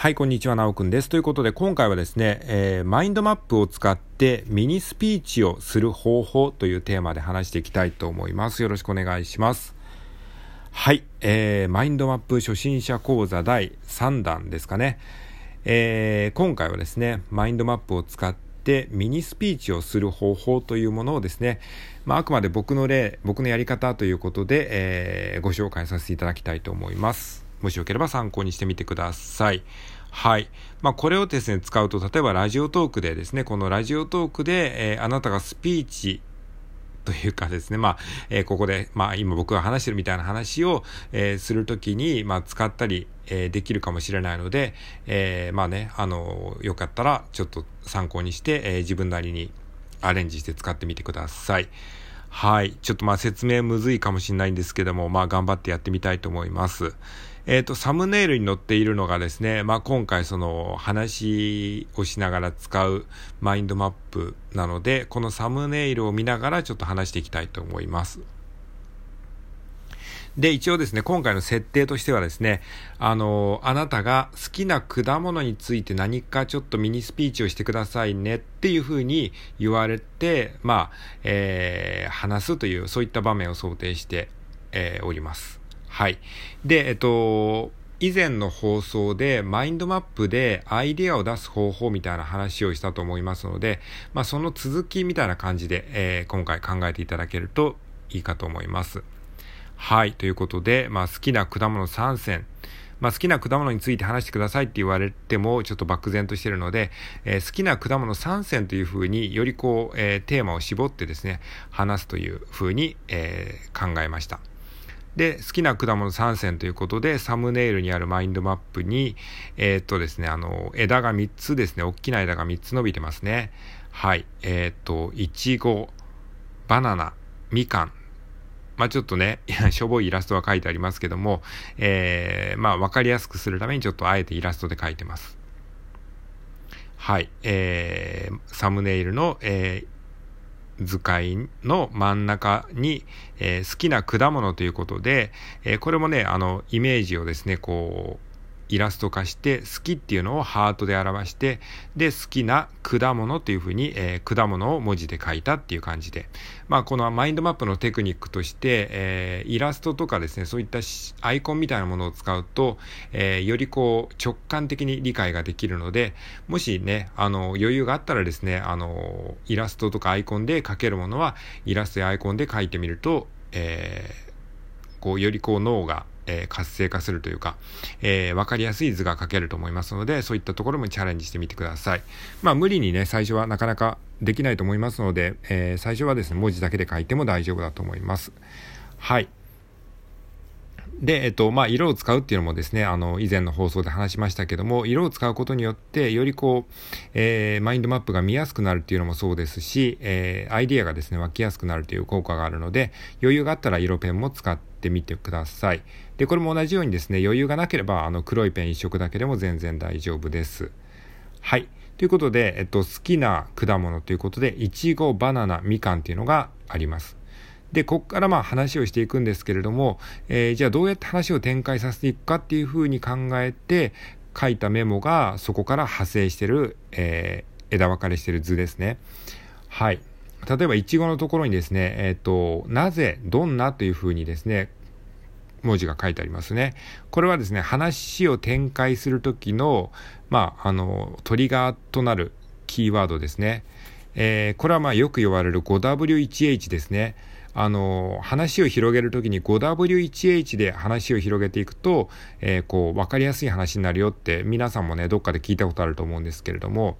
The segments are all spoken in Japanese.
はい、こんにちは、なおくんです。ということで、今回はですね、えー、マインドマップを使ってミニスピーチをする方法というテーマで話していきたいと思います。よろしくお願いします。はい、えー、マインドマップ初心者講座第3弾ですかね。えー、今回はですね、マインドマップを使ってミニスピーチをする方法というものをですね、まあ、あくまで僕の例、僕のやり方ということで、えー、ご紹介させていただきたいと思います。もしよければ参考にしてみてください。はい。まあ、これをですね、使うと、例えばラジオトークでですね、このラジオトークで、えー、あなたがスピーチというかですね、まあ、えー、ここで、まあ、今僕が話してるみたいな話を、えー、するときに、まあ、使ったり、えー、できるかもしれないので、えー、まあね、あのよかったら、ちょっと参考にして、えー、自分なりにアレンジして使ってみてください。はい。ちょっとまあ説明むずいかもしれないんですけども、まあ頑張ってやってみたいと思います。えっ、ー、と、サムネイルに載っているのがですね、まあ今回その話をしながら使うマインドマップなので、このサムネイルを見ながらちょっと話していきたいと思います。で、一応ですね、今回の設定としてはですね、あの、あなたが好きな果物について何かちょっとミニスピーチをしてくださいねっていうふうに言われて、まあ、えー、話すという、そういった場面を想定して、えー、おります。はい。で、えっと、以前の放送でマインドマップでアイデアを出す方法みたいな話をしたと思いますので、まあ、その続きみたいな感じで、えー、今回考えていただけるといいかと思います。はい。ということで、まあ、好きな果物3選。まあ、好きな果物について話してくださいって言われても、ちょっと漠然としてるので、えー、好きな果物3選というふうによりこう、えー、テーマを絞ってですね、話すというふうに、え、考えました。で、好きな果物3選ということで、サムネイルにあるマインドマップに、えー、っとですね、あの、枝が3つですね、大きな枝が3つ伸びてますね。はい。えー、っと、いちご、バナナ、みかん、まあちょっとね、しょぼいイラストは書いてありますけども、えー、まあわかりやすくするためにちょっとあえてイラストで書いてます。はい。えー、サムネイルの、えー、図解の真ん中に、えー、好きな果物ということで、えー、これもね、あの、イメージをですね、こう、イラスト化して好きっていうのをハートで表してで好きな果物っていうふうに、えー、果物を文字で書いたっていう感じで。まあこのマインドマップのテクニックとして、えー、イラストとかですねそういったアイコンみたいなものを使うと、えー、よりこう直感的に理解ができるのでもしねあの余裕があったらですねあのイラストとかアイコンで書けるものはイラストやアイコンで書いてみると、えー、こうよりこう脳がえー、活性化するというか、えー、わかりやすい図が描けると思いますので、そういったところもチャレンジしてみてください。まあ、無理にね、最初はなかなかできないと思いますので、えー、最初はですね、文字だけで書いても大丈夫だと思います。はい。で、えっと、まあ、色を使うっていうのもですね、あの、以前の放送で話しましたけども、色を使うことによって、よりこう、えー、マインドマップが見やすくなるっていうのもそうですし、えー、アイディアがですね、湧きやすくなるという効果があるので、余裕があったら色ペンも使ってみてください。で、これも同じようにですね、余裕がなければ、あの、黒いペン一色だけでも全然大丈夫です。はい。ということで、えっと、好きな果物ということで、いちご、バナナ、みかんっていうのがあります。で、ここからまあ話をしていくんですけれども、えー、じゃあどうやって話を展開させていくかっていうふうに考えて書いたメモがそこから派生してる、えー、枝分かれしてる図ですね。はい。例えば、いちごのところにですね、えっ、ー、と、なぜ、どんなというふうにですね、文字が書いてありますね。これはですね、話を展開するときの、まあ、あの、トリガーとなるキーワードですね。えー、これはまあよく言われる 5W1H ですね。あの、話を広げるときに 5W1H で話を広げていくと、えー、こう、わかりやすい話になるよって皆さんもね、どっかで聞いたことあると思うんですけれども、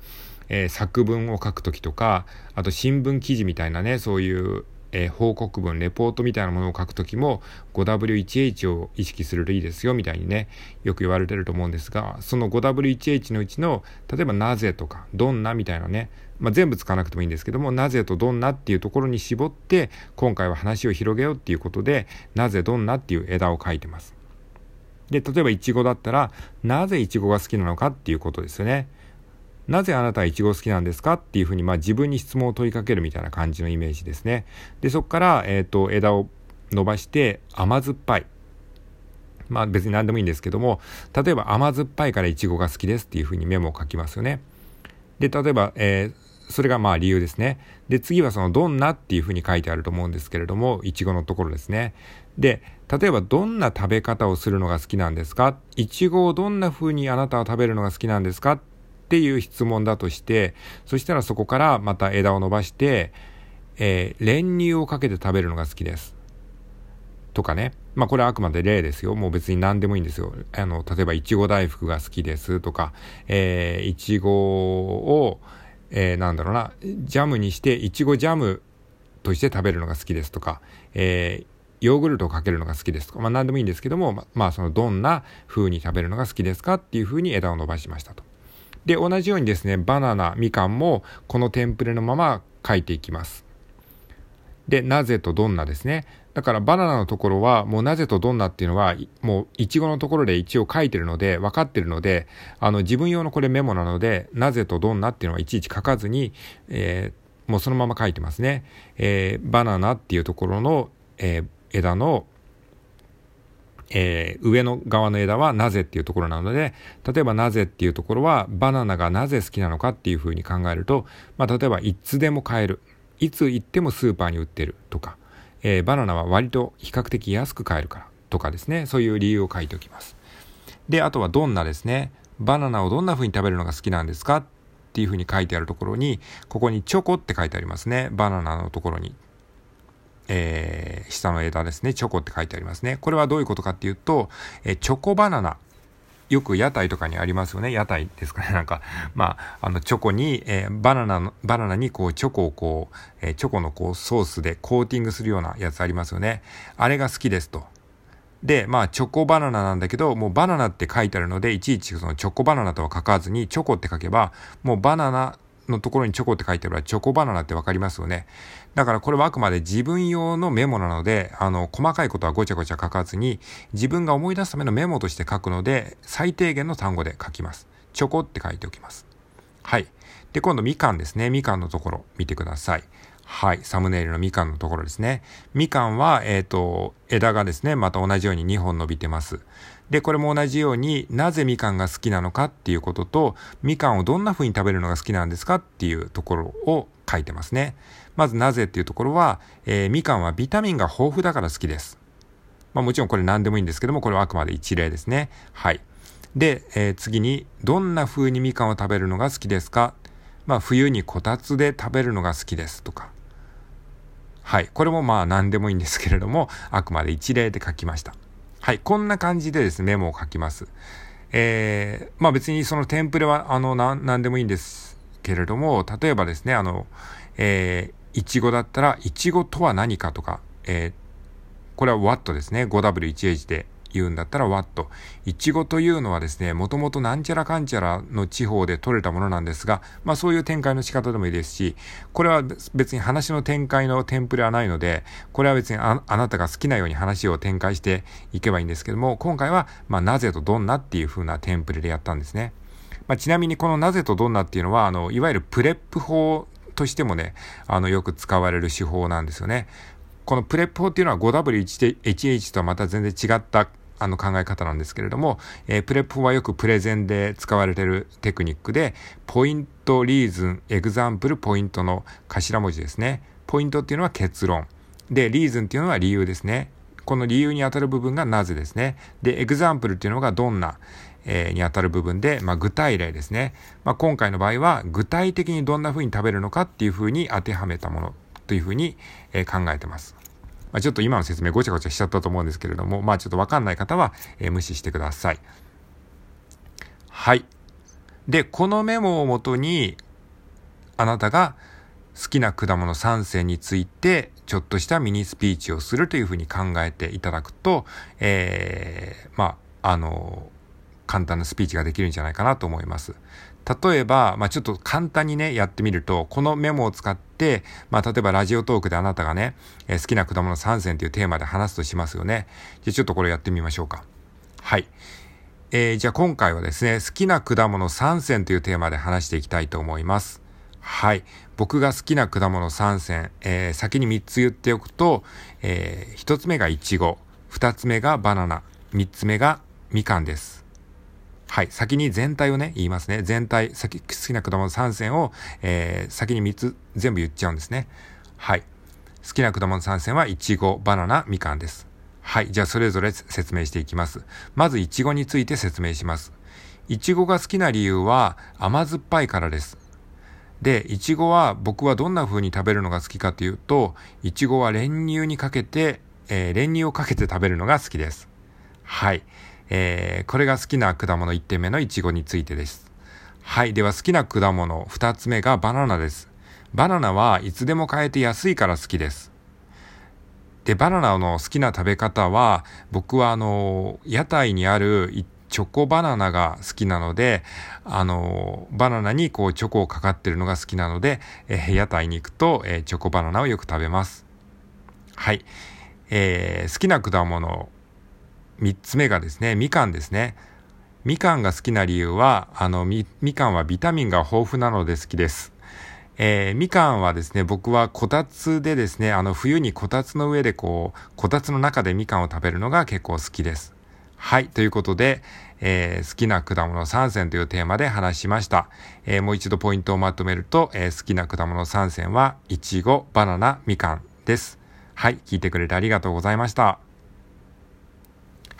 えー、作文を書くときとか、あと新聞記事みたいなね、そういうえー、報告文、レポートみたいなものを書くときも 5W1H を意識するといいですよみたいにね、よく言われてると思うんですが、その 5W1H のうちの、例えばなぜとか、どんなみたいなね、まあ、全部使わなくてもいいんですけども、なぜとどんなっていうところに絞って、今回は話を広げようっていうことで、なぜどんなっていう枝を書いてます。で、例えばイチゴだったら、なぜイチゴが好きなのかっていうことですよね。なぜあなたはイチゴ好きなんですか？っていうふうに、まあ、自分に質問を問いかけるみたいな感じのイメージですね。で、そこから、えっ、ー、と、枝を伸ばして甘酸っぱい。まあ別に何でもいいんですけども、例えば甘酸っぱいからイチゴが好きですっていうふうにメモを書きますよね。で、例えば、えー、それがまあ理由ですね。で、次はそのどんなっていうふうに書いてあると思うんですけれども、いちごのところですね。で、例えばどんな食べ方をするのが好きなんですか？いちごをどんな風にあなたは食べるのが好きなんですか？っていう質問だとして、そしたらそこからまた枝を伸ばして、えー、練乳をかけて食べるのが好きです。とかね。まあこれはあくまで例ですよ。もう別に何でもいいんですよ。あの、例えばいちご大福が好きですとか、えー、いちごを、えー、なんだろうな、ジャムにして、いちごジャムとして食べるのが好きですとか、えー、ヨーグルトをかけるのが好きですとか、まあ何でもいいんですけども、ままあそのどんな風に食べるのが好きですかっていう風に枝を伸ばしましたと。で、同じようにですね、バナナ、みかんもこのテンプレのまま書いていきます。で、なぜとどんなですね。だからバナナのところはもうなぜとどんなっていうのはもういちごのところで一応書いてるので分かってるのであの自分用のこれメモなのでなぜとどんなっていうのはいちいち書かずに、えー、もうそのまま書いてますね。えー、バナナっていうところの、えー、枝のえー、上の側の枝はなぜっていうところなので、例えばなぜっていうところはバナナがなぜ好きなのかっていうふうに考えると、まあ、例えばいつでも買える。いつ行ってもスーパーに売ってるとか、えー、バナナは割と比較的安く買えるからとかですね、そういう理由を書いておきます。で、あとはどんなですね、バナナをどんな風に食べるのが好きなんですかっていう風に書いてあるところに、ここにチョコって書いてありますね。バナナのところに。えー、下の枝ですね、チョコって書いてありますね。これはどういうことかっていうと、えー、チョコバナナ。よく屋台とかにありますよね。屋台ですかね。なんか、まあ、あの、チョコに、えー、バナナの、バナナにこう、チョコをこう、え、チョコのこう、ソースでコーティングするようなやつありますよね。あれが好きですと。で、まあ、チョコバナナなんだけど、もうバナナって書いてあるので、いちいちそのチョコバナナとは書かずに、チョコって書けば、もうバナナのところにチョコって書いてあれば、チョコバナナってわかりますよね。だからこれはあくまで自分用のメモなので、あの、細かいことはごちゃごちゃ書かずに、自分が思い出すためのメモとして書くので、最低限の単語で書きます。チョコって書いておきます。はい。で、今度みかんですね。みかんのところ見てください。はい。サムネイルのみかんのところですね。みかんは、えっ、ー、と、枝がですね、また同じように2本伸びてます。で、これも同じようになぜみかんが好きなのかっていうことと、みかんをどんな風に食べるのが好きなんですかっていうところを書いてますね。まずなぜっていうところは、えー、みかんはビタミンが豊富だから好きです。まあもちろんこれ何でもいいんですけども、これはあくまで一例ですね。はい。で、えー、次に、どんな風にみかんを食べるのが好きですか？まあ冬にこたつで食べるのが好きですとか。はい。これもまあ何でもいいんですけれども、あくまで一例で書きました。はい、こんな感じでですね、メモを書きます。えー、まあ別にそのテンプレは、あの、なん、なんでもいいんですけれども、例えばですね、あの、えー、いちごだったら、いちごとは何かとか、えー、これは what ですね、5W1H で言うんだったら what。いちごというのはですね、もともとなんちゃらかんちゃらの地方で取れたものなんですが、まあそういう展開の仕方でもいいですし、これは別に話の展開のテンプレはないので、これは別にあなたが好きなように話を展開していけばいいんですけども、今回は、まあなぜとどんなっていう風なテンプレでやったんですね。まあちなみにこのなぜとどんなっていうのは、あの、いわゆるプレップ法としてもね、あの、よく使われる手法なんですよね。この PREP 法っていうのは 5W1H とはまた全然違ったあの考え方なんですけれども、えー、 PREP はよくプレゼンで使われているテクニックで、 point、reason、example、point の頭文字ですね。ポイントっていうのは結論。で、 reason っていうのは理由ですね。この理由にあたる部分がなぜですね。で、 example っていうのがどんな、えー、にあたる部分で、まあ、具体例ですね。まあ、今回の場合は、具体的にどんな風に食べるのかっていう風に当てはめたものという風に、えー、考えてます。まあ、ちょっと今の説明ごちゃごちゃしちゃったと思うんですけれども、まあちょっとわかんない方は、えー、無視してください。はい。で、このメモをもとに、あなたが好きな果物3選について、ちょっとしたミニスピーチをするというふうに考えていただくと、えー、まあ、あの、簡単なスピーチができるんじゃないかなと思います。例えば、まあ、ちょっと簡単にね、やってみると、このメモを使って、まあ、例えばラジオトークであなたがね、えー、好きな果物3選というテーマで話すとしますよね。じゃちょっとこれやってみましょうか。はい。えー、じゃあ今回はですね、好きな果物3選というテーマで話していきたいと思います。はい。僕が好きな果物3選、えー、先に3つ言っておくと、えー、1つ目がイチゴ、2つ目がバナナ、3つ目がみかんです。はい。先に全体をね、言いますね。全体、先、好きな果物3選を、えー、先に3つ全部言っちゃうんですね。はい。好きな果物3選は、いちご、バナナ、みかんです。はい。じゃあ、それぞれ説明していきます。まず、いちごについて説明します。いちごが好きな理由は、甘酸っぱいからです。で、いちごは僕はどんな風に食べるのが好きかというと、いちごは練乳にかけて、えー、練乳をかけて食べるのが好きです。はい。えー、これが好きな果物1点目のいちごについてです。はい。では好きな果物2つ目がバナナです。バナナはいつでも買えて安いから好きです。で、バナナの好きな食べ方は、僕はあの、屋台にあるチョコバナナが好きなので、あの、バナナにこうチョコをかかってるのが好きなので、えー、屋台に行くと、えー、チョコバナナをよく食べます。はい。えー、好きな果物3つ目がですね、みかんですね。みかんが好きな理由は、あの、み、みかんはビタミンが豊富なので好きです。えー、みかんはですね、僕はこたつでですね、あの、冬にこたつの上でこう、こたつの中でみかんを食べるのが結構好きです。はい。ということで、えー、好きな果物3選というテーマで話しました。えー、もう一度ポイントをまとめると、え、好きな果物3選は、いちご、バナナ、みかんです。はい。聞いてくれてありがとうございました。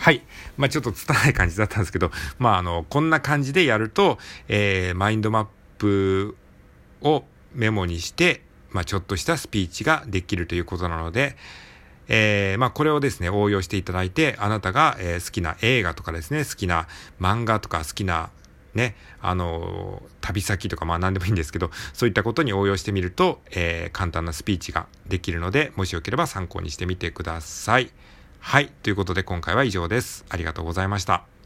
はい。まあちょっと拙い感じだったんですけど、まああの、こんな感じでやると、えー、マインドマップをメモにして、まあちょっとしたスピーチができるということなので、えー、まあこれをですね、応用していただいて、あなたが、えー、好きな映画とかですね、好きな漫画とか好きなね、あの、旅先とかまあ何でもいいんですけど、そういったことに応用してみると、えー、簡単なスピーチができるので、もしよければ参考にしてみてください。はい。ということで今回は以上です。ありがとうございました。